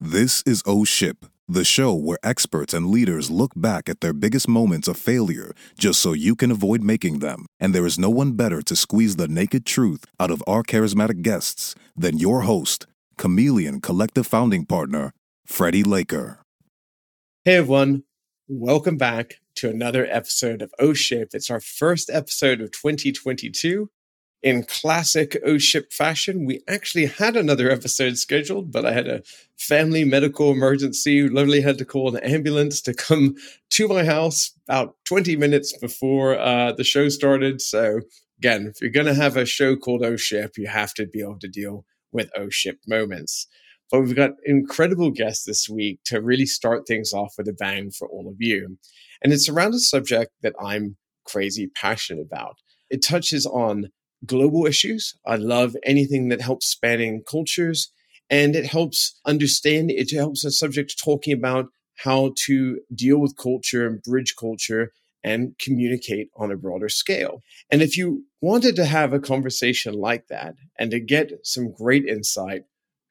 This is O Ship, the show where experts and leaders look back at their biggest moments of failure just so you can avoid making them. And there is no one better to squeeze the naked truth out of our charismatic guests than your host, Chameleon Collective founding partner, Freddie Laker. Hey everyone, welcome back to another episode of O Ship. It's our first episode of 2022 in classic O Ship fashion, we actually had another episode scheduled, but I had a family medical emergency. Literally had to call an ambulance to come to my house about 20 minutes before uh, the show started. So, again, if you're going to have a show called O Ship, you have to be able to deal with O Ship moments. But we've got incredible guests this week to really start things off with a bang for all of you. And it's around a subject that I'm crazy passionate about. It touches on global issues. I love anything that helps spanning cultures and it helps understand, it helps a subject talking about how to deal with culture and bridge culture and communicate on a broader scale. And if you wanted to have a conversation like that and to get some great insight,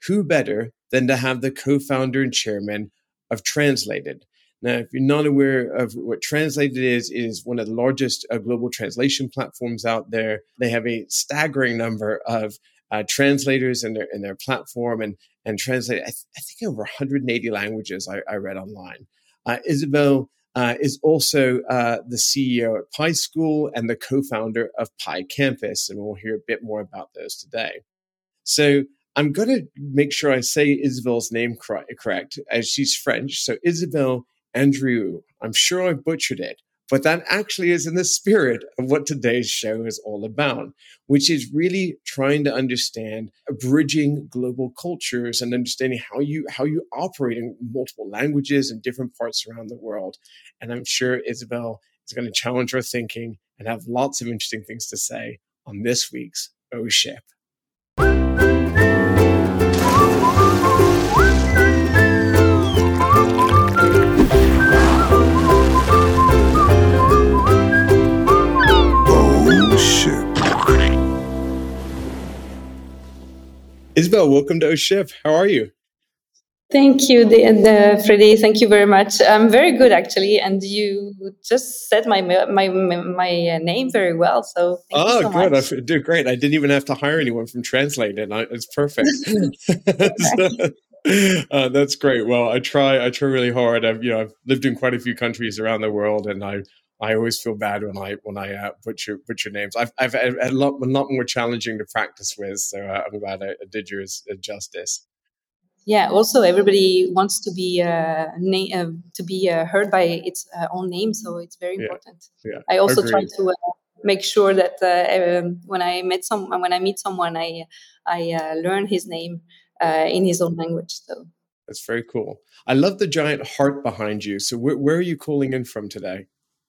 who better than to have the co founder and chairman of Translated? Now, if you're not aware of what Translated is, it is one of the largest uh, global translation platforms out there. They have a staggering number of uh, translators in their in their platform and and translate. I, th- I think over 180 languages. I, I read online. Uh, Isabelle uh, is also uh, the CEO at Pi School and the co-founder of Pi Campus, and we'll hear a bit more about those today. So I'm going to make sure I say Isabelle's name correct, as she's French. So Isabelle Andrieu. I'm sure I butchered it, but that actually is in the spirit of what today's show is all about, which is really trying to understand bridging global cultures and understanding how you how you operate in multiple languages and different parts around the world. And I'm sure Isabelle is going to challenge our thinking and have lots of interesting things to say on this week's O Ship. Isabelle, welcome to O Ship. How are you? Thank you, the, the, Freddie. Thank you very much. I'm very good, actually, and you just said my my my name very well. So oh, so good. Much. I do great. I didn't even have to hire anyone from Translate, and it's perfect. so, uh, that's great. Well, I try. I try really hard. I've you know I've lived in quite a few countries around the world, and I I always feel bad when I when I uh, butcher butcher names. I've I've had a lot a lot more challenging to practice with, so uh, I'm glad I, I did yours justice. Yeah. Also, everybody wants to be uh, na- uh, to be uh, heard by its uh, own name, so it's very important. Yeah. yeah. I also Agreed. try to make sure that um, when I met some when I meet someone, I I learn his name in his own language. So that's very cool. I love the giant heart behind you. So wh- where are you calling in from today?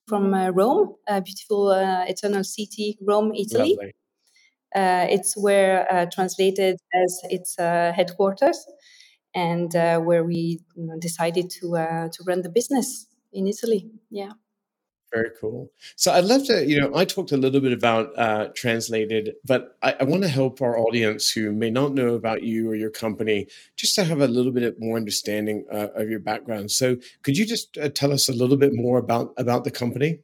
From uh, Rome, a beautiful uh, eternal city, Rome, Italy. Uh, it's where uh, translated as its uh, headquarters, and uh, where we you know, decided to to run the business in Italy. Yeah. Very cool. So I'd love to, you know, I talked a little bit about uh, Translated, but I, I want to help our audience who may not know about you or your company just to have a little bit more understanding uh, of your background. So could you just uh, tell us a little bit more about about the company?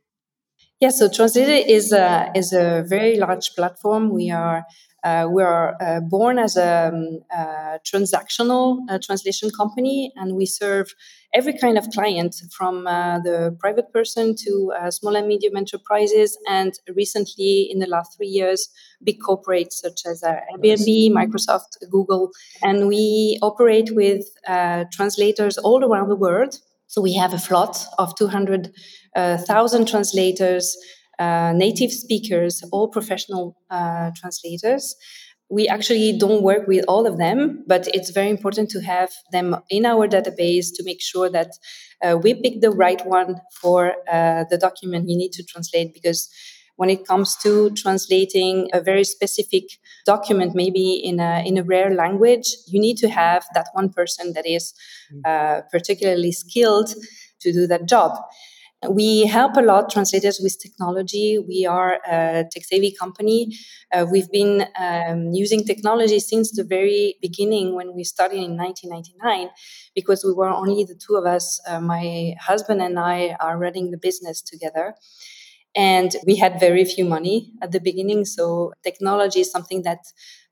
Yeah, so Translated is a is a very large platform. We are uh, we are uh, born as a, um, a transactional uh, translation company, and we serve every kind of client from uh, the private person to uh, small and medium enterprises, and recently, in the last three years, big corporates such as uh, Airbnb, Microsoft, Google. And we operate with translators all around the world. So we have a float of 200,000 translators uh, native speakers, all professional uh, translators. We actually don't work with all of them, but it's very important to have them in our database to make sure that uh, we pick the right one for uh, the document you need to translate because when it comes to translating a very specific document, maybe in a, in a rare language, you need to have that one person that is mm. uh, particularly skilled to do that job. We help a lot translators with technology. We are a tech savvy company. Uh, we've been um, using technology since the very beginning when we started in 1999 because we were only the two of us. Uh, my husband and I are running the business together. And we had very few money at the beginning. So technology is something that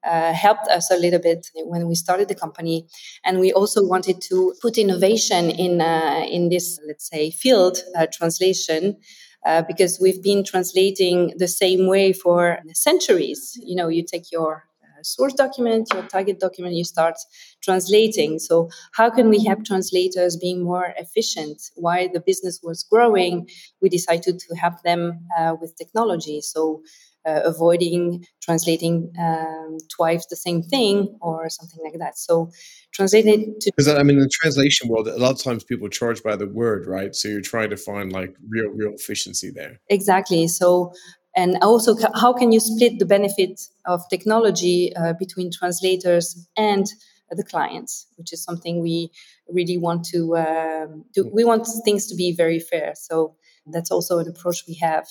uh, helped us a little bit when we started the company. And we also wanted to put innovation in, uh, in this, let's say, field, uh, translation. Uh, because we've been translating the same way for centuries. You know, you take your source document, your target document, you start translating. So, how can we help translators being more efficient? While the business was growing, we decided to help them uh, with technology. So, uh, avoiding translating um, twice the same thing or something like that. So translated to because I mean in the translation world, a lot of times people charge by the word, right? So you're trying to find like real, real efficiency there. Exactly. So and also how can you split the benefit of technology uh, between translators and the clients which is something we really want to um, do we want things to be very fair. So that's also an approach we have.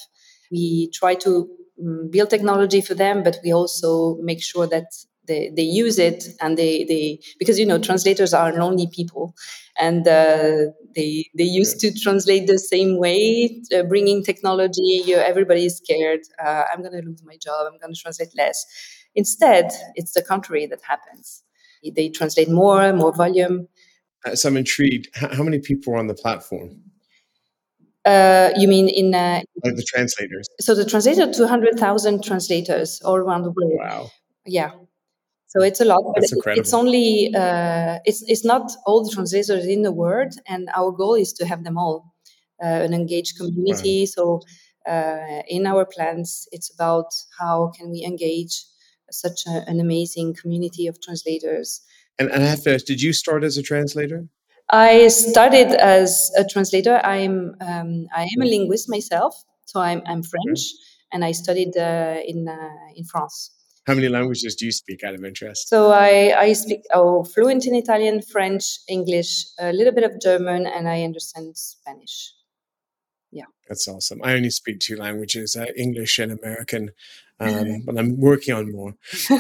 We try to um, build technology for them but we also make sure that they, they use it and they, they because you know translators are lonely people. And uh, they they used to translate the same way uh, bringing technology you, everybody is scared uh, i'm going to lose my job i'm going to translate less instead it's the contrary that happens they translate more more volume uh, so i'm intrigued how many people are on the platform uh, you mean in uh, like the translators? So the translator, two hundred thousand translators all around the world. Wow. Yeah. So it's a lot. Incredible. It's only uh, it's it's not all the translators in the world, and our goal is to have them all uh, an engaged community. Wow. So uh, in our plans, it's about how can we engage such a, an amazing community of translators. And, and I have to ask, did you start as a translator? I started as a translator. I'm um, I am a linguist myself, so I'm I'm French, okay. and I studied uh, in uh, in France. How many languages do you speak out of interest? So I, I speak oh, fluent in Italian, French, English, a little bit of German, and I understand Spanish. Yeah. That's awesome. I only speak two languages, uh, English and American, um, but I'm working on more.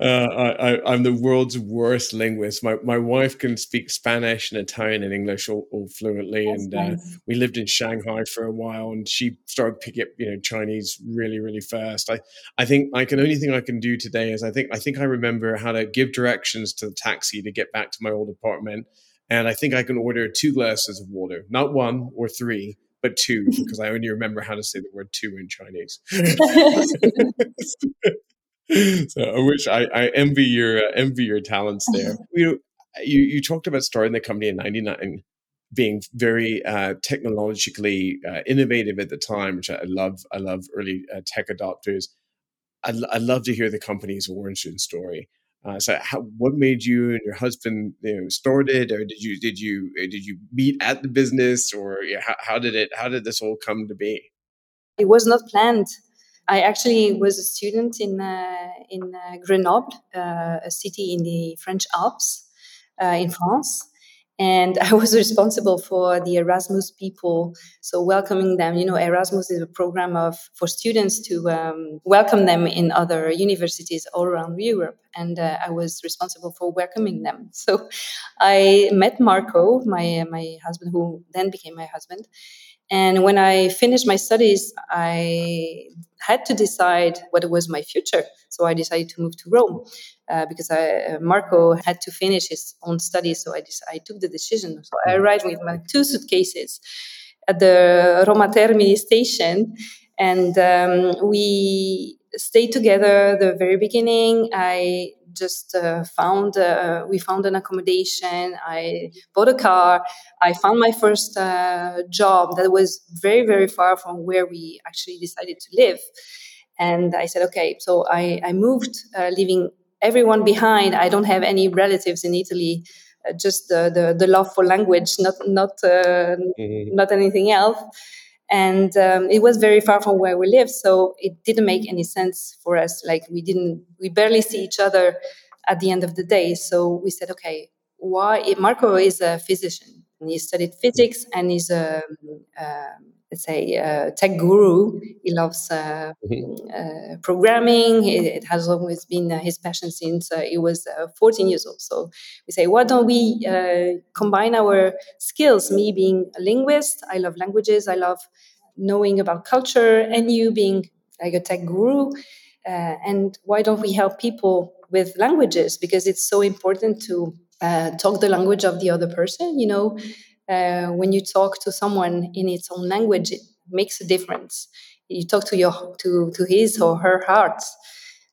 uh, I, am the world's worst linguist. My, my wife can speak Spanish and Italian and English all, all fluently, That's and uh, nice. uh, we lived in Shanghai for a while, and she started picking up you know Chinese really really fast. I I think I can only thing I can do today is I think I think I remember how to give directions to the taxi to get back to my old apartment and I think I can order two glasses of water, not one or three, but two, because I only remember how to say the word two in Chinese. so I wish I, I envy your uh, envy your talents there. You you you talked about starting the company in '99, being very uh, technologically uh, innovative at the time, which I love. I love early uh, tech adopters. I, I love to hear the company's origin story. Uh, so, how, what made you and your husband you know, started, or did you did you uh, did you meet at the business, or yeah, how, how did it how did this all come to be? It was not planned. I actually was a student in uh, in uh, Grenoble, uh, a city in the French Alps uh, in France, and I was responsible for the Erasmus people, so welcoming them. You know, Erasmus is a program of for students to um, welcome them in other universities all around Europe, and uh, I was responsible for welcoming them. So I met Marco, my my husband, who then became my husband. And when I finished my studies, I had to decide what was my future. So I decided to move to Rome uh, because I, uh, Marco had to finish his own studies. So I, I took the decision. So I arrived with my two suitcases at the Roma Termini station, and um, we stayed together the very beginning. I just uh, found uh, we found an accommodation. I bought a car. I found my first uh, job that was very very far from where we actually decided to live. And I said, okay, so I, I moved, uh, leaving everyone behind. I don't have any relatives in Italy. Uh, just the, the, the love for language, not not uh, mm-hmm. not anything else and um, it was very far from where we live so it didn't make any sense for us. Like we didn't we barely see each other at the end of the day. So we said okay why marco is a physician. He studied physics and he's a, let's say a tech guru. He loves uh, mm-hmm. uh, programming. It, has always been uh, his passion since uh, he was uh, 14 years old. So we say, why don't we uh, combine our skills? Me being a linguist, I love languages. I love knowing about culture, and you being like a tech guru. and why don't we help people with languages? Because it's so important to talk the language of the other person. You know, uh, when you talk to someone in its own language, it makes a difference. You talk to your to to his or her heart.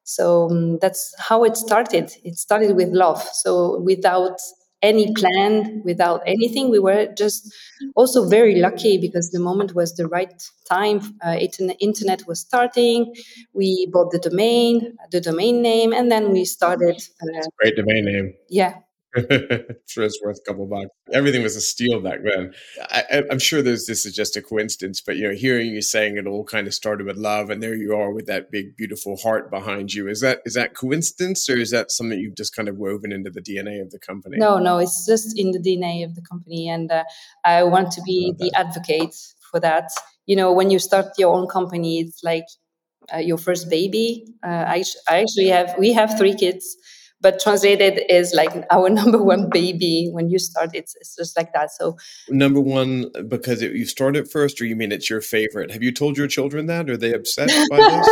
So um, that's how it started. It started with love. So without any plan, without anything, we were just also very lucky because the moment was the right time. Uh, it, internet was starting. We bought the domain, the domain name, and then we started. Uh, great domain name. Yeah, sure it's worth a couple bucks. Everything was a steal back then. I, am sure there's this is just a coincidence, but you know, hearing you saying it all kind of started with love, and there you are with that big, beautiful heart behind you. Is that is that coincidence, or is that something you've just kind of woven into the DNA of the company? No, no, it's just in the DNA of the company, and uh, I want to be the advocate for that. You know, when you start your own company, it's like uh, your first baby. Uh, I, I actually have we have three kids but translated is like our number one baby when you start it's, it's just like that so number one because it, you started first or you mean it's your favorite have you told your children that are they upset by this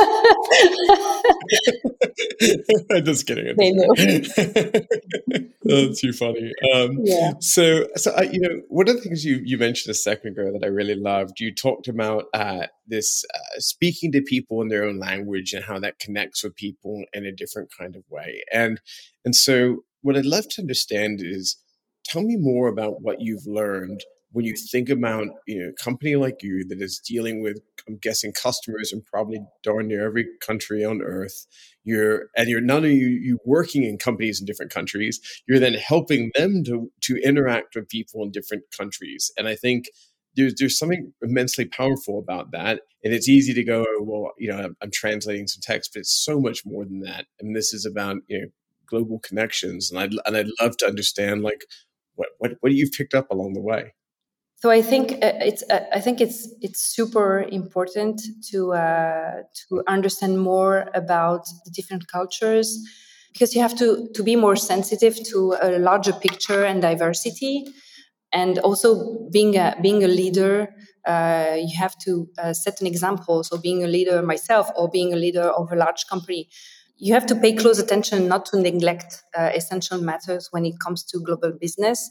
I'm just kidding. I'm just kidding. That's too funny. Um, yeah. So, so I, you know, one of the things you you mentioned a second ago that I really loved, you talked about uh, this uh, speaking to people in their own language and how that connects with people in a different kind of way. And and so, what I'd love to understand is, tell me more about what you've learned when you think about you know a company like you that is dealing with i'm guessing customers in probably darn near every country on earth you're and you're not only you, you working in companies in different countries you're then helping them to to interact with people in different countries and i think there's there's something immensely powerful about that. And it's easy to go oh, well you know I'm, I'm translating some text but it's so much more than that. And this is about you know global connections. And I'd, and I'd love to understand like what, what what you've picked up along the way. So I think uh, it's uh, I think it's it's super important to uh, to understand more about the different cultures because you have to to be more sensitive to a larger picture and diversity, and also being a being a leader. Uh, you have to uh, set an example. So, being a leader myself or being a leader of a large company, you have to pay close attention not to neglect uh, essential matters when it comes to global business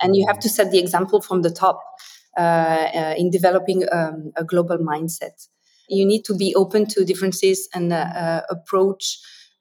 and you have to set the example from the top uh, uh, in developing um, a global mindset. You need to be open to differences and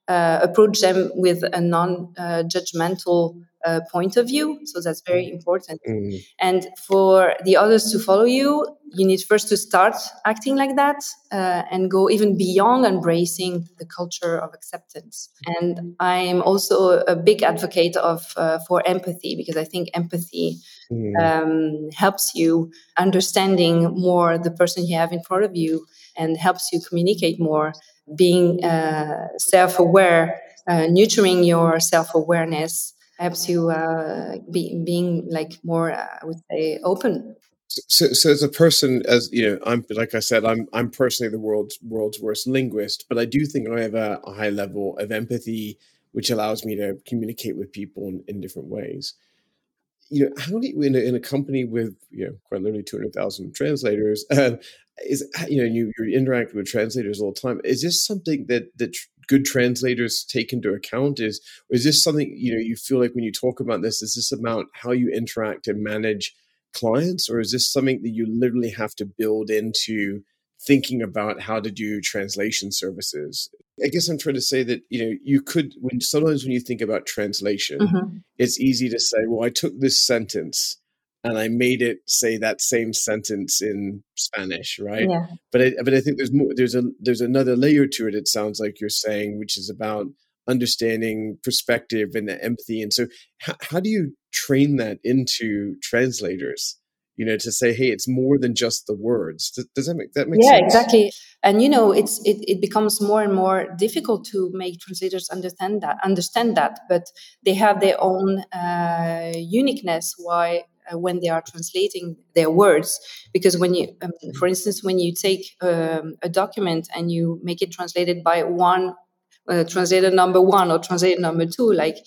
uh, approach them with a non-judgmental uh, point of view. So that's very important. Mm. And for the others to follow you, you need first to start acting like that uh, and go even beyond embracing the culture of acceptance. And I'm also a big advocate of uh, for empathy because I think empathy mm. um, helps you understanding more the person you have in front of you and helps you communicate more. Being uh, self-aware, uh, nurturing your self-awareness helps you uh, be, being like more, uh, I would say, open. So, so as a person, as you know, I'm like I said, I'm I'm personally the world's world's worst linguist, but I do think I have a, a high level of empathy, which allows me to communicate with people in, in different ways. You know, how do you in a, in a company with you know quite literally two hundred thousand translators? Uh, is you know you, you're interacting with translators all the time. Is this something that that good translators take into account? Is is this something you know you feel like when you talk about this, is this about how you interact and manage clients, or is this something that you literally have to build into thinking about how to do translation services? I guess I'm trying to say that you know you could when sometimes when you think about translation, mm-hmm. it's easy to say, well, I took this sentence and I made it say that same sentence in Spanish, right? Yeah. But I, but I think there's more. There's a there's another layer to it. It sounds like you're saying, which is about understanding perspective and empathy. And so, how, how do you train that into translators? You know, to say, hey, it's more than just the words. Does, does that make that make yeah, sense? Yeah, exactly. And you know, it's it, it becomes more and more difficult to make translators understand that understand that, but they have their own uh, uniqueness. Why uh, when they are translating their words. Because when you, um, for instance, when you take um, a document and you make it translated by one uh, translator number one or translator number two, like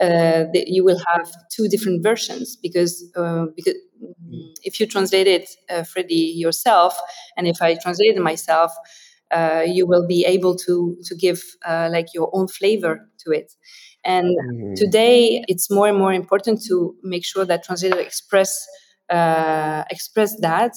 uh, the, you will have two different versions because uh, because if you translate it, uh, Freddie yourself, and if I translate it myself, uh, you will be able to to give uh, like your own flavor to it. And mm-hmm. today, it's more and more important to make sure that translators express express that,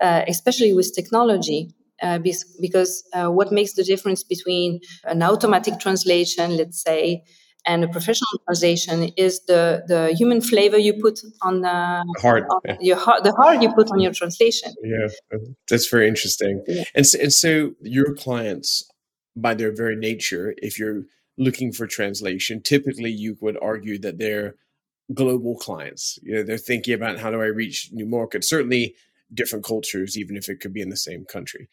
especially with technology. Uh, because uh, what makes the difference between an automatic translation, let's say, and a professional translation is the the human flavor you put on the heart, on yeah. your heart, the heart you put on your translation. Yeah, that's very interesting. Yeah. And so, and so your clients, by their very nature, if you're looking for translation, typically you would argue that they're global clients. You know, they're thinking about how do I reach new markets. Certainly, different cultures, even if it could be in the same country.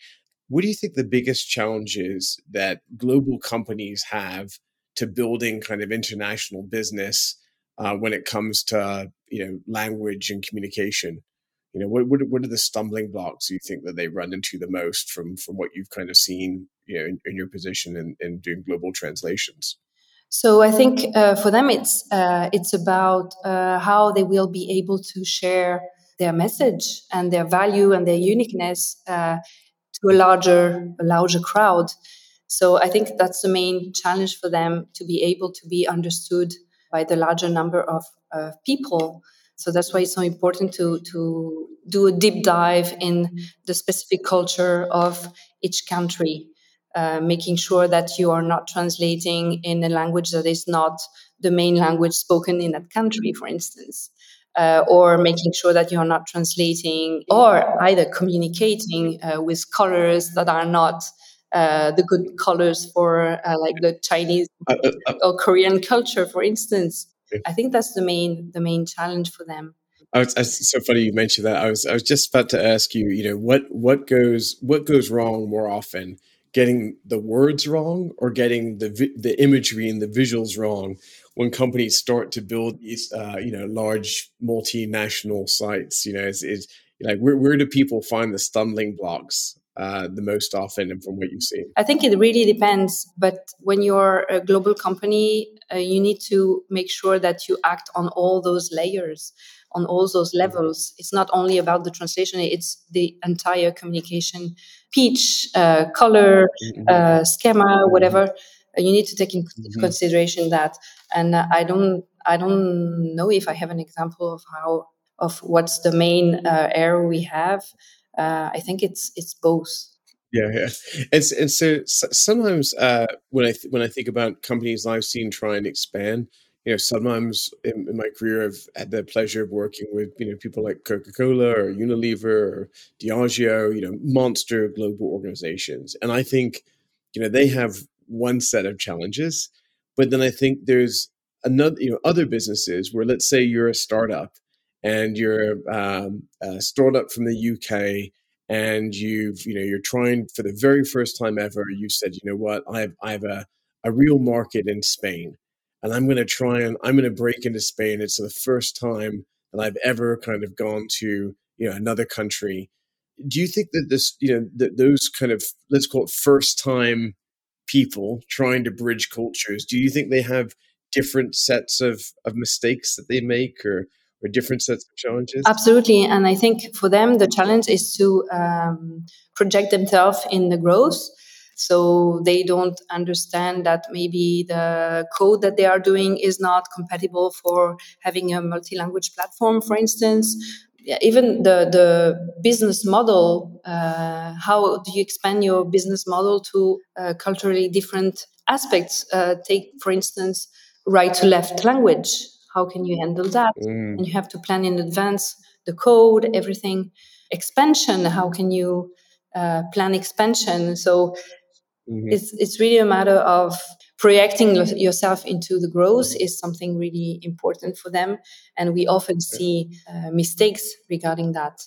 What do you think the biggest challenges that global companies have to building kind of international business uh, when it comes to you know language and communication? You know, what, what what are the stumbling blocks you think that they run into the most from from what you've kind of seen you know in, in your position in, in doing global translations? So I think uh, for them it's uh, it's about uh, how they will be able to share their message and their value and their uniqueness uh, to a larger a larger crowd. So I think that's the main challenge for them to be able to be understood by the larger number of uh, people. So that's why it's so important to to do a deep dive in the specific culture of each country, uh, making sure that you are not translating in a language that is not the main language spoken in that country, for instance uh, or making sure that you're not translating or either communicating uh, with colors that are not uh, the good colors for uh, like the Chinese uh, uh, or Korean culture, for instance. I think that's the main the main challenge for them. I was, it's so funny you mentioned that. I was I was just about to ask you. You know what what goes what goes wrong more often getting the words wrong or getting the the imagery and the visuals wrong when companies start to build these, uh, you know, large multinational sites, you know, it's, it's like where, where do people find the stumbling blocks uh, the most often and from what you've seen? I think it really depends. But when you're a global company, uh, you need to make sure that you act on all those layers, on all those mm-hmm. levels. It's not only about the translation, it's the entire communication pitch, uh, color, mm-hmm. uh, schema, mm-hmm. whatever you need to take into mm-hmm. consideration that and uh, i don't i don't know if i have an example of how of what's the main uh, error we have. Uh, i think it's it's both. Yeah yeah. And, and so, sometimes uh, when i th- when i think about companies i've seen try and expand you know sometimes in, in, my career i've had the pleasure of working with you know people like coca-cola or unilever or diageo you know monster global organizations. And i think you know they have one set of challenges. But then I think there's another, you know, other businesses where let's say you're a startup and you're um, a startup from the UK and you've, you know, you're trying for the very first time ever, you said, you know what, I have, I have a, a real market in Spain and I'm going to try and I'm going to break into Spain. It's the first time that I've ever kind of gone to, you know, another country. Do you think that this, you know, that those kind of, let's call it first time people trying to bridge cultures, do you think they have different sets of, of mistakes that they make or, or different sets of challenges? Absolutely. And I think for them, the challenge is to um, project themselves in the growth. So they don't understand that maybe the code that they are doing is not compatible for having a multi language platform, for instance, yeah, even the the business model. Uh, how do you expand your business model to uh, culturally different aspects? Uh, take, for instance, right to left language. How can you handle that? Mm. And you have to plan in advance the code, everything. Expansion. How can you uh, plan expansion? So mm-hmm. it's it's really a matter of projecting yourself into the growth is something really important for them. And we often see uh, mistakes regarding that.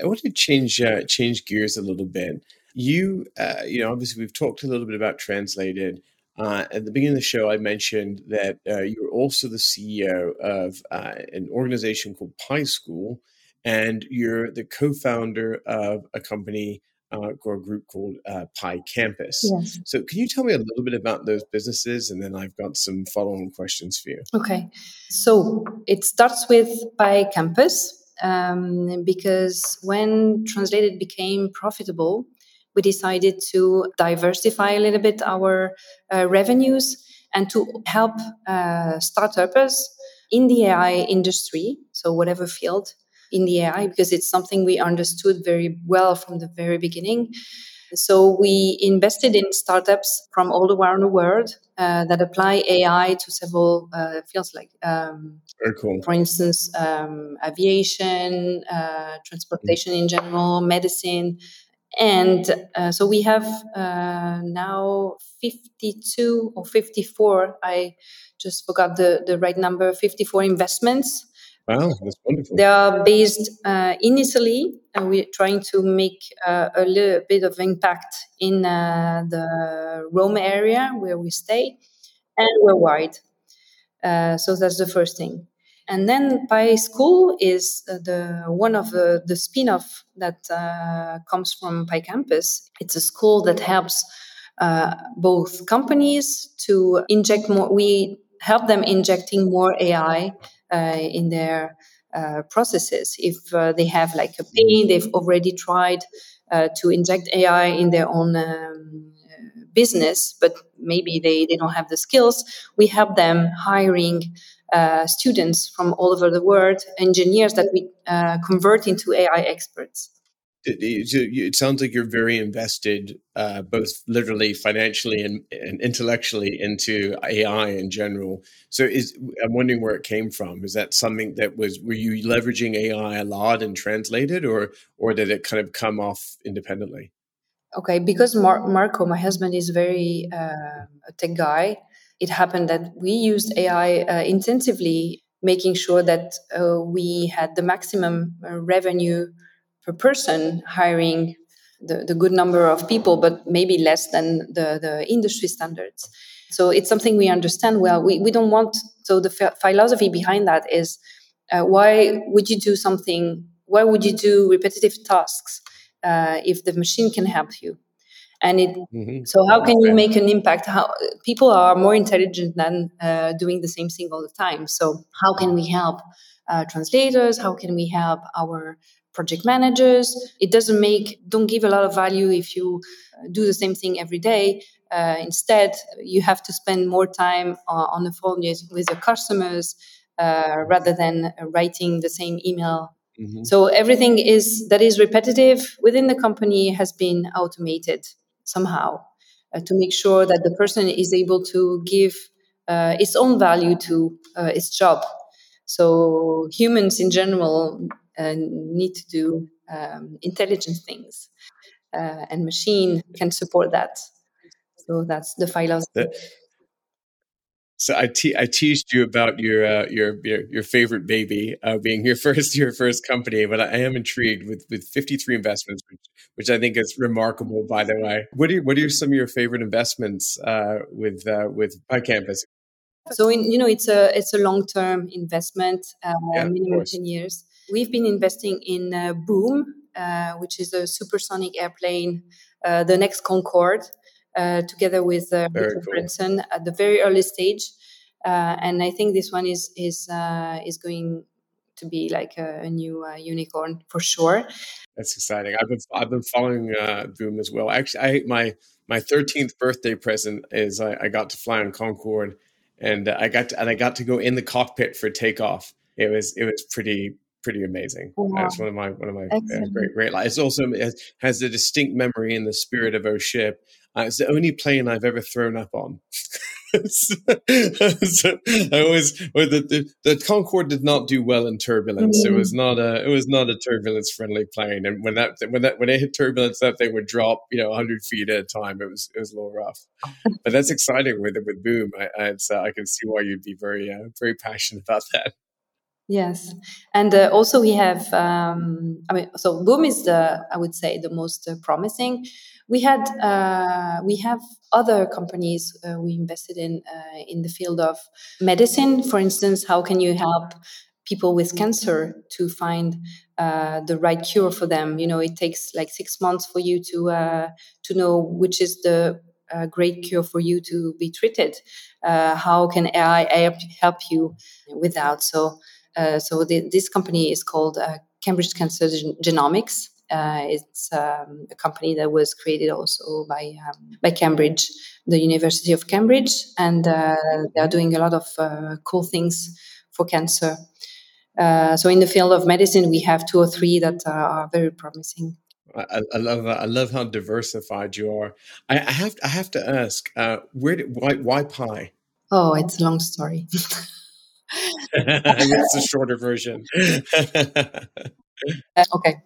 I want to change uh, change gears a little bit. You, uh, you know, obviously we've talked a little bit about translated. Uh, at the beginning of the show, I mentioned that uh, you're also the CEO of uh, an organization called Pi School, and you're the co-founder of a company uh, or a group called uh, Pi Campus. Yes. So, can you tell me a little bit about those businesses, and then I've got some follow-on questions for you. Okay, so it starts with Pi Campus um, because when Translated became profitable, we decided to diversify a little bit our uh, revenues and to help uh, startups in the AI industry, so whatever field in the AI, because it's something we understood very well from the very beginning. So we invested in startups from all around the world uh, that apply AI to several uh, fields, like um, very cool. For instance, um, aviation, uh, transportation in general, medicine, and uh, so we have uh, now 52 or 54 i just forgot the, the right number 54 investments wow that's wonderful they are based uh, in italy and we're trying to make uh, a little bit of impact in uh, the rome area where we stay and worldwide uh, so that's the first thing and then Pi School is the one of the, the spin-off that uh, comes from Pi Campus. It's a school that helps uh, both companies to inject more. We help them injecting more AI uh, in their uh, processes. If uh, they have like a pain, they've already tried uh, to inject AI in their own um, business, but maybe they, they don't have the skills. We help them hiring uh, students from all over the world, engineers that we uh, convert into AI experts. It, sounds like you're very invested, uh, both literally, financially, and, and, intellectually into AI in general. So, is I'm wondering where it came from. Is that something that was were you leveraging AI a lot and translated, or or did it kind of come off independently? Okay, because Mar- Marco, my husband, is very uh, a tech guy it happened that we used AI uh, intensively, making sure that uh, we had the maximum uh, revenue per person, hiring the, the good number of people, but maybe less than the, the industry standards. So it's something we understand well. We, we don't want, so the philosophy behind that is uh, why would you do something, why would you do repetitive tasks uh, if the machine can help you? and it mm-hmm. so how can you make an impact how people are more intelligent than uh, doing the same thing all the time so how can we help uh, translators how can we help our project managers it doesn't make don't give a lot of value if you uh, do the same thing every day uh, instead you have to spend more time uh, on the phone with your customers uh, rather than writing the same email Mm-hmm. So everything is that is repetitive within the company has been automated somehow uh, to make sure that the person is able to give uh, its own value to uh, its job. So humans in general uh, need to do um, intelligent things, uh, and machine can support that. So that's the philosophy. So I, te- I teased you about your, uh, your, your your favorite baby uh, being your first your first company, but I am intrigued with with 53 investments, which, which I think is remarkable. By the way, what are what are some of your favorite investments uh, with uh, with Pi Campus? So in, you know it's a it's a long term investment, uh, yeah, minimum 10 years. We've been investing in uh, Boom, which is a supersonic airplane, the next Concorde uh, together with uh, Richard cool. Branson at the very early stage. Uh, and I think this one is is uh, is going to be like a, a new uh, unicorn for sure. That's exciting. I've been I've been following uh, Boom as well. Actually, I my my 13th birthday present is I, I got to fly on Concorde, and I got to, and I got to go in the cockpit for takeoff. It was it was pretty pretty amazing. Wow. It's one of my one of my uh, great great. It's also it has, a distinct memory in the spirit of our ship uh, it's the only plane I've ever thrown up on. so, I always the, the, the Concorde did not do well in turbulence. Mm-hmm. It was not a it was not a turbulence friendly plane. And when that when that when it hit turbulence, that thing would drop you know hundred feet at a time. It was it was a little rough. but that's exciting with it with Boom. I I, uh, I can see why you'd be very uh, very passionate about that. Yes, and uh, also we have. Um, I mean, so Boom is the I would say the most uh, promising. We had uh, we have other companies uh, we invested in uh, in the field of medicine. For instance, how can you help people with cancer to find uh, the right cure for them? You know, it takes like six months for you to to know which is the a great cure for you to be treated. Uh, how can AI help you with that? So uh, so the, this company is called uh, Cambridge Cancer Genomics. Uh, it's um, a company that was created also by um, by Cambridge, the University of Cambridge, and uh, they are doing a lot of uh, cool things for cancer. so in the field of medicine, we have two or three that are very promising. I, I, love I love how diversified you are. I, I have I have to ask, uh, where did, why why pi? Oh, it's a long story. it's the shorter version. uh, okay.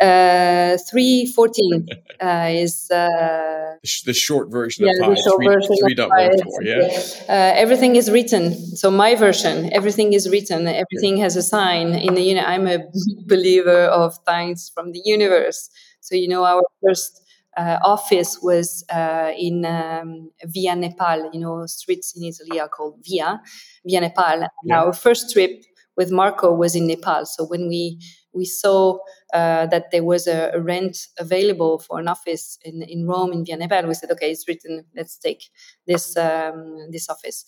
Uh, 314 uh, is uh, the short version yeah, of pi, the short 3, version 3. of pi. 4, yeah? Uh, everything is written. So my version, everything is written. Everything has a sign. In the, I'm a believer of signs from the universe. So you know, our first uh, office was uh, in um, Via Nepal. You know, streets in Italy are called Via, Via Nepal. And yeah. our first trip with Marco was in Nepal. So when we we saw uh, that there was a, a, rent available for an office in, in Rome in Via Nepal, we said, okay, it's written. Let's take this um, this office.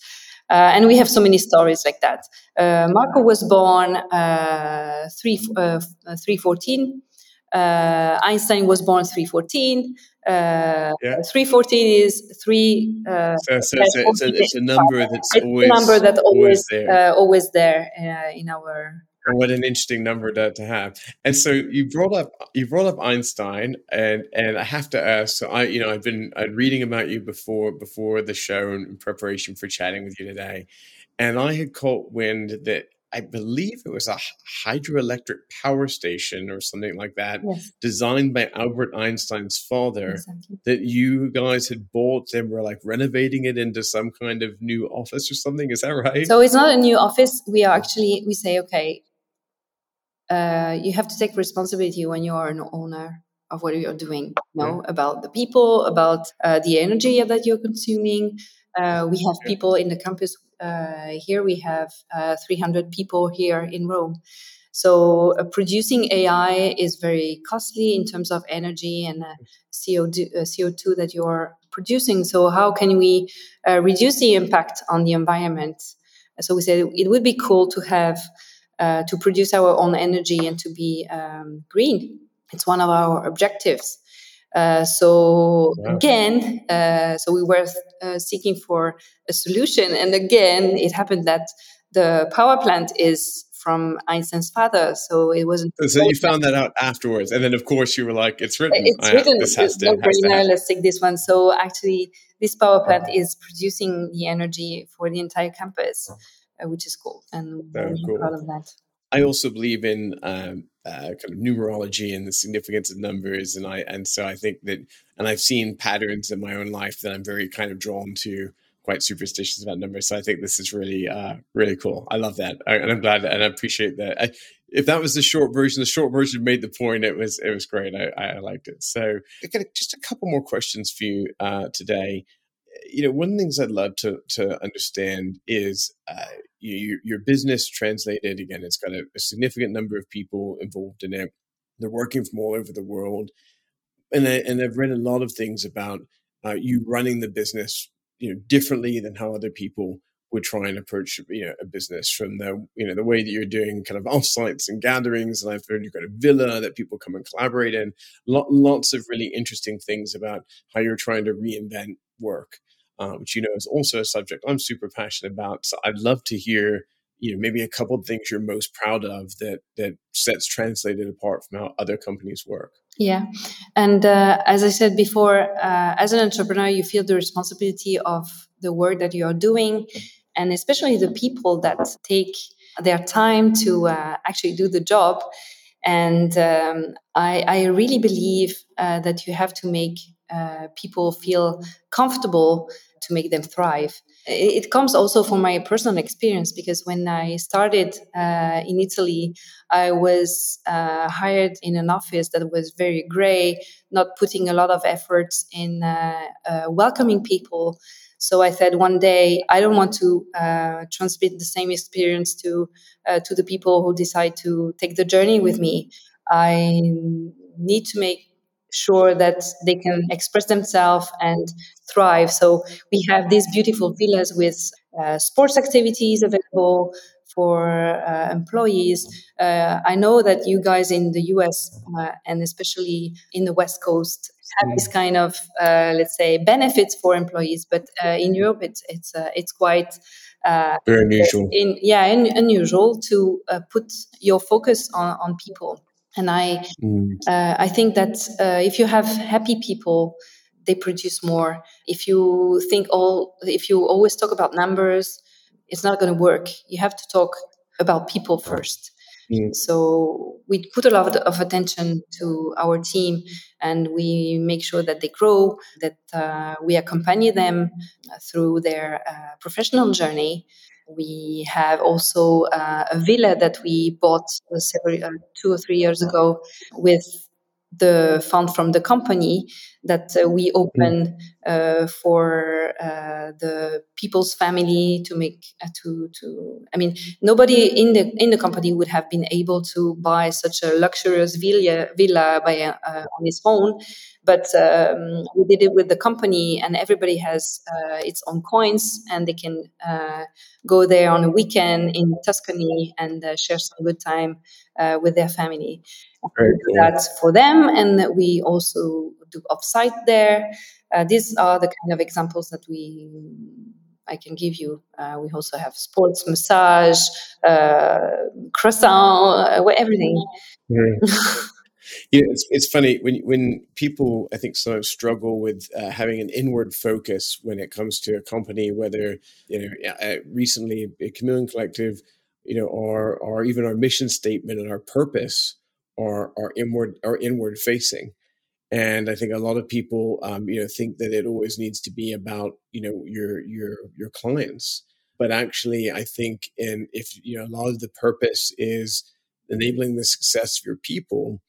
Uh, and we have so many stories like that. Uh, Marco was born uh, three uh, three fourteen. Uh, Einstein was born 314. Uh, yeah. 314 is three. Uh, so, so, so it's, a, it's, a, number that's always, number that always, always there, uh, always there uh, in our. What an interesting number to, to have. And so you brought up you brought up Einstein, and and I have to ask. So I you know I've been I'm reading about you before before the show in preparation for chatting with you today, and I had caught wind that I believe it was a hydroelectric power station or something like that, yes. designed by Albert Einstein's father. Exactly. That you guys had bought and were like renovating it into some kind of new office or something. Is that right? So it's not a new office. We are actually we say okay. Uh, you have to take responsibility when you are an owner of what you're doing. You know yeah. about the people, about uh, the energy that you're consuming. Uh, we have people in the campus uh, here we have uh, 300 people here in Rome. So uh, producing AI is very costly in terms of energy and CO2, CO2 that you're producing. So how can we reduce the impact on the environment? So we said it would be cool to have uh, to produce our own energy and to be um, green. It's one of our objectives. Uh, so wow. again, uh, so we were uh, seeking for a solution, and again, it happened that the power plant is from Einstein's father, so it wasn't. So you found that out afterwards, and then of course you were like, "It's written. It's I, written. This has to, has to Let's take this one." So actually, this power plant is producing the energy for the entire campus, which is cool, and we're cool. proud of that. I also believe in um, uh, kind of numerology and the significance of numbers, and I and so I think that, and I've seen patterns in my own life that I'm very kind of drawn to, quite superstitious about numbers. So I think this is really uh, really cool. I love that, I, and I'm glad and I appreciate that. I, if that was the short version, the short version made the point. It was it was great. I, I liked it. So I got just a couple more questions for you uh, today you know, one of the things I'd love to to understand is uh, you, your business translated again. It's got a, a, significant number of people involved in it. They're working from all over the world, and I, and I've read a lot of things about uh, you running the business, you know, differently than how other people would try and approach you know a business from the you know the way that you're doing kind of offsites and gatherings and I've heard you've got a villa that people come and collaborate in lots of really interesting things about how you're trying to reinvent work uh, which you know is also a subject I'm super passionate about. So I'd love to hear, you know, maybe a couple of things you're most proud of that that sets translated apart from how other companies work. Yeah, and uh, as I said before, uh, as an entrepreneur, you feel the responsibility of the work that you are doing, and especially the people that take their time to uh, actually do the job. And um, I, I, really believe uh, that you have to make uh, people feel comfortable to make them thrive. it comes also from my personal experience because when I started uh, in Italy, I was uh, hired in an office that was very gray, not putting a lot of efforts in uh, uh welcoming people. So I said one day I don't want to uh, transmit the same experience to uh, to the people who decide to take the journey with me. I need to make sure that they can express themselves and thrive. So we have these beautiful villas with uh, sports activities available for uh, employees. Uh, I know that you guys in the US uh, and especially in the West Coast have this kind of uh, let's say benefits for employees, but uh, in Europe it's it's it's quite. Very unusual. In, yeah, in, unusual to put your focus on, on people. And I, mm. uh, I think that uh, if you have happy people, they produce more. If you think all, if you always talk about numbers, it's not going to work. You have to talk about people first. Mm. So we put a lot of attention to our team, and we make sure that they grow, that uh, we accompany them through their uh, professional journey, we have also uh, a villa that we bought uh, several, uh, two or three years ago with the fund from the company that uh, we mm. open uh, for uh, the people's family to make uh, to to I mean nobody in the in the company would have been able to buy such a luxurious villa villa by uh, on his own but um, we did it with the company and everybody has uh, its own coins and they can go there on a weekend in Tuscany and share some good time with their family cool. that's for them and we also do offsite there. Uh, these are the kind of examples that we I can give you. Uh, we also have sports, massage, uh, croissant, uh, everything. Mm. yeah, it's, it's funny when when people I think sometimes struggle with uh, having an inward focus when it comes to a company, whether you know uh, recently a Chameleon Collective, you know, or or even our mission statement and our purpose are are inward are inward facing and I think a lot of people, um, you know, think that it always needs to be about, you know, your your your clients. But actually, I think, and if you know, a lot of the purpose is enabling the success of your people,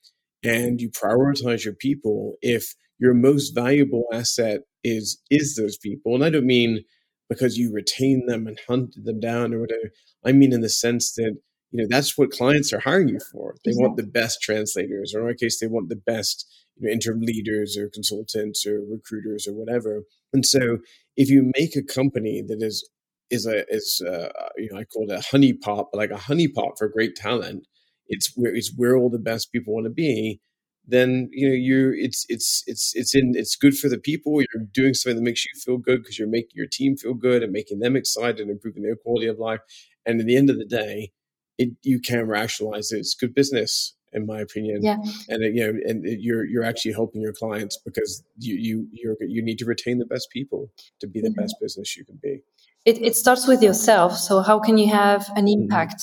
and you prioritize your people. If your most valuable asset is is those people, and I don't mean because you retain them and hunt them down or whatever. I mean in the sense that you know that's what clients are hiring you for. They want the best translators, or in our case, they want the best you know, interim leaders or consultants or recruiters or whatever. And so, if you make a company that is is a is a, you know I call it a honeypot, but like a honeypot for great talent, it's where it's where all the best people want to be. Then you know you're it's it's it's it's in it's good for the people. You're doing something that makes you feel good because you're making your team feel good and making them excited and improving their quality of life. And at the end of the day, it, you can rationalize it. It's good business in my opinion. Yeah. And you know, and you're you're actually helping your clients because you you you you need to retain the best people to be the mm-hmm. best business you can be. It, it starts with yourself. So how can you have an mm-hmm. impact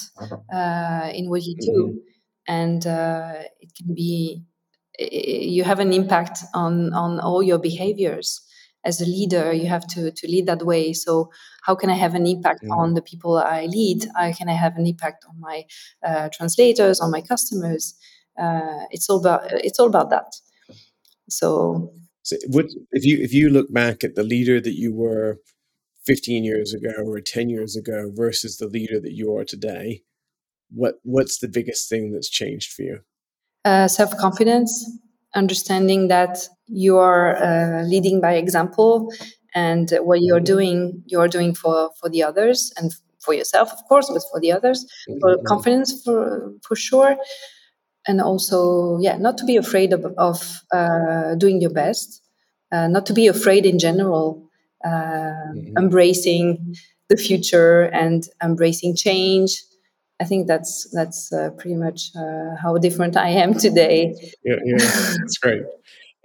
uh, in what you do? Mm-hmm. And uh, it can be you have an impact on on all your behaviors. As a leader you have to to lead that way. So how can i have an impact mm. on the people i lead? How can i have an impact on my uh, translators on my customers? Uh, it's all about it's all about that. So, so what, if you if you look back at the leader that you were 15 years ago or 10 years ago versus the leader that you are today what what's the biggest thing that's changed for you uh, self-confidence understanding that you are uh, leading by example and what you're doing you're doing for for the others and for yourself of course but for the others for mm-hmm. confidence for for sure and also yeah not to be afraid of, of uh, doing your best uh, not to be afraid in general uh, mm-hmm. embracing the future and embracing change I think that's that's uh, pretty much uh, how different I am today. Yeah, yeah, that's great.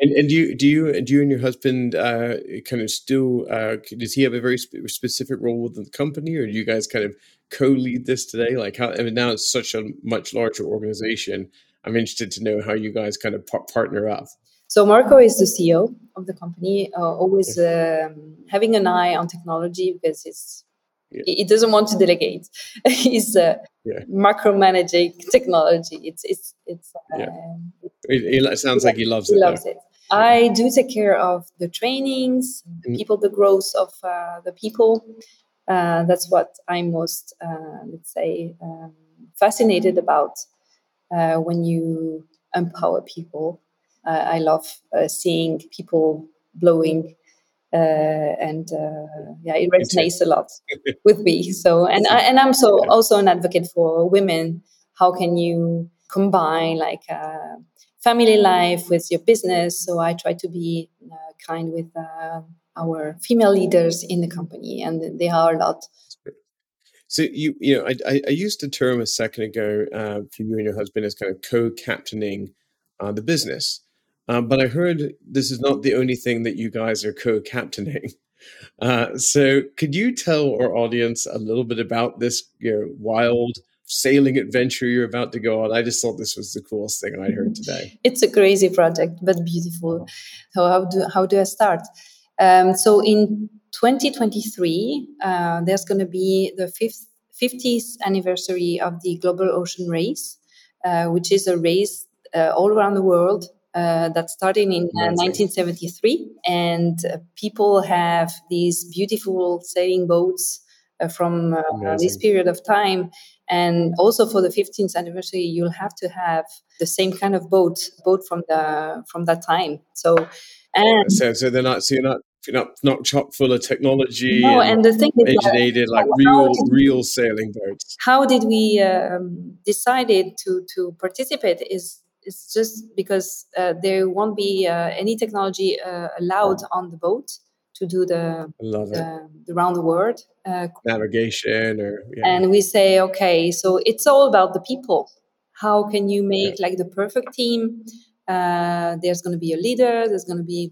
And, and do you do you do you and your husband uh, kind of still uh, does he have a very sp- specific role within the company, or do you guys kind of co-lead this today? Like how I mean, now it's such a much larger organization. I'm interested to know how you guys kind of par- partner up. So Marco is the CEO of the company, uh, always um, having an eye on technology because it's yeah. he doesn't want to delegate. He's uh, yeah. macromanaging technology. It's it's it's. Uh, yeah. It, it, sounds like he loves he it. Loves though. it. I do take care of the trainings, the mm. people, the growth of uh, the people. Uh, that's what I'm most, uh, let's say, um, fascinated about uh, when you empower people. Uh, I love uh, seeing people blowing. And yeah, it resonates a lot with me. So, and I, and I'm so also an advocate for women. How can you combine like family life with your business. So I try to be uh, kind with uh, our female leaders in the company, and they are a lot. So you you know I I used a term a second ago uh, for you and your husband as kind of co-captaining uh, the business, um, but I heard this is not the only thing that you guys are co-captaining. Uh, so could you tell our audience a little bit about this you know, wild sailing adventure you're about to go on. I just thought this was the coolest thing I heard today. It's a crazy project, but beautiful. So how do how do I start? Um, so in 2023, uh, there's going to be the fifth, 50th anniversary of the Global Ocean Race, uh, which is a race uh, all around the world uh, that started in uh, 1973. And uh, people have these beautiful sailing boats uh, from uh, this period of time. And also for the 15th anniversary, you'll have to have the same kind of boat, boat from the from that time. So, and so, so they're not, so you're not you're not not chock full of technology. No, and, and the thing is, originated like real real sailing boats. How did we um, decided to to participate? Is it's just because uh, there won't be uh, any technology uh, allowed on the boat to do the the, the, round the world uh, navigation or yeah. and we say okay so it's all about the people how can you make yeah. like the perfect team uh, there's going to be a leader there's going to be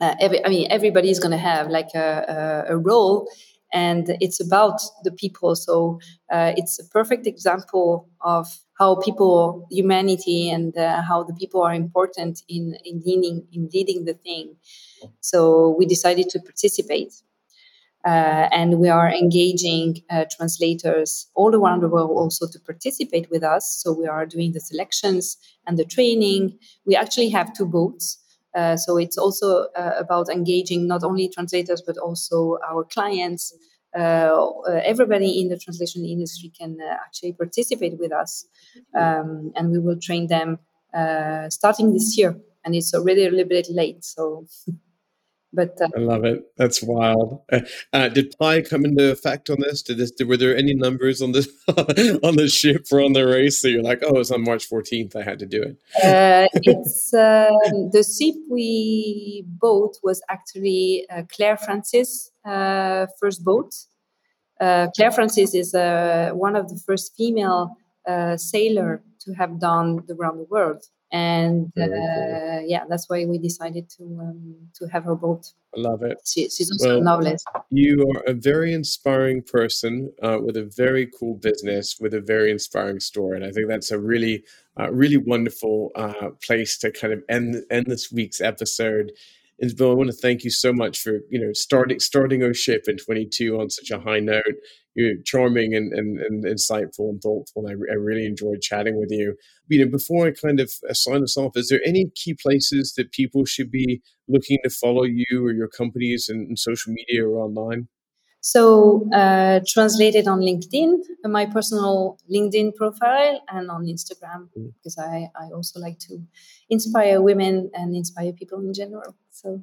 uh, every, i mean everybody's going to have like a, a, a, role and it's about the people so uh, it's a perfect example of how people, humanity, and uh, how the people are important in in leading in leading the thing. So we decided to participate, uh, and we are engaging uh, translators all around the world also to participate with us. So we are doing the selections and the training. We actually have two boats. Uh, so it's also uh, about engaging not only translators but also our clients everybody in the translation industry can uh, actually participate with us, um, and we will train them starting this year. And it's already a little bit late, so. But uh, I love it. That's wild. Uh, uh, did Pi come into effect on this? Did this? Did, were there any numbers on the on the ship or on the race? So you're like, oh, it's on March 14th. I had to do it. it's um, the ship we bought was actually Clare Francis uh, first boat. Uh, Clare Francis is uh, one of the first female sailor to have done the round the world and uh, yeah, that's why we decided to um, to have her boat. I love it. She, she's also well, a novelist. You are a very inspiring person uh, with a very cool business with a very inspiring story, and I think that's a really, uh, really wonderful place to kind of end end this week's episode. Isabelle, I want to thank you so much for you know starting starting our ship in 22 on such a high note. You're charming and, and, and insightful and thoughtful. And I, I, really enjoyed chatting with you. You know, before I kind of sign us off, is there any key places that people should be looking to follow you or your companies in, in social media or online? So, uh, translated on LinkedIn, my personal LinkedIn profile, and on Instagram, mm. because I, I also like to inspire women and inspire people in general. So,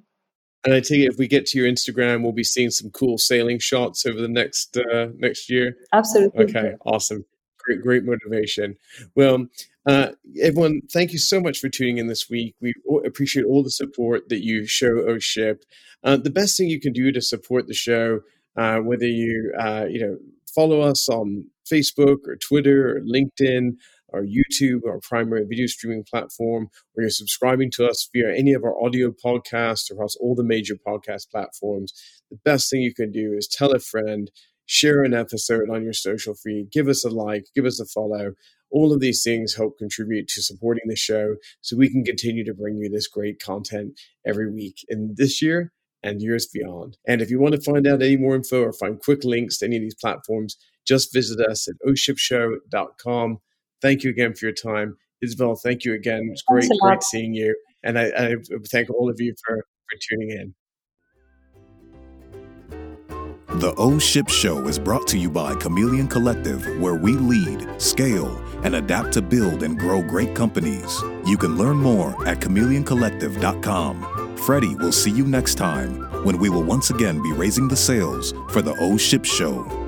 and I take it if we get to your Instagram, we'll be seeing some cool sailing shots over the next uh, next year. Absolutely. Okay, awesome. Great, great motivation. Well, uh, everyone, thank you so much for tuning in this week. We appreciate all the support that you show OShip. Uh, the best thing you can do to support the show, uh, whether you uh, you know follow us on Facebook or Twitter or LinkedIn or YouTube, our primary video streaming platform, or you're subscribing to us via any of our audio podcasts across all the major podcast platforms, the best thing you can do is tell a friend, share an episode on your social feed, give us a like, give us a follow. All of these things help contribute to supporting the show so we can continue to bring you this great content every week in this year and years beyond. And if you want to find out any more info or find quick links to any of these platforms, just visit us at oshipshow.com. Thank you again for your time. Isabelle, thank you again. It's great, great seeing you. And I, I thank all of you for, for tuning in. The O Ship Show is brought to you by Chameleon Collective, where we lead, scale, and adapt to build and grow great companies. You can learn more at chameleoncollective.com. Freddie will see you next time when we will once again be raising the sails for the O Ship Show.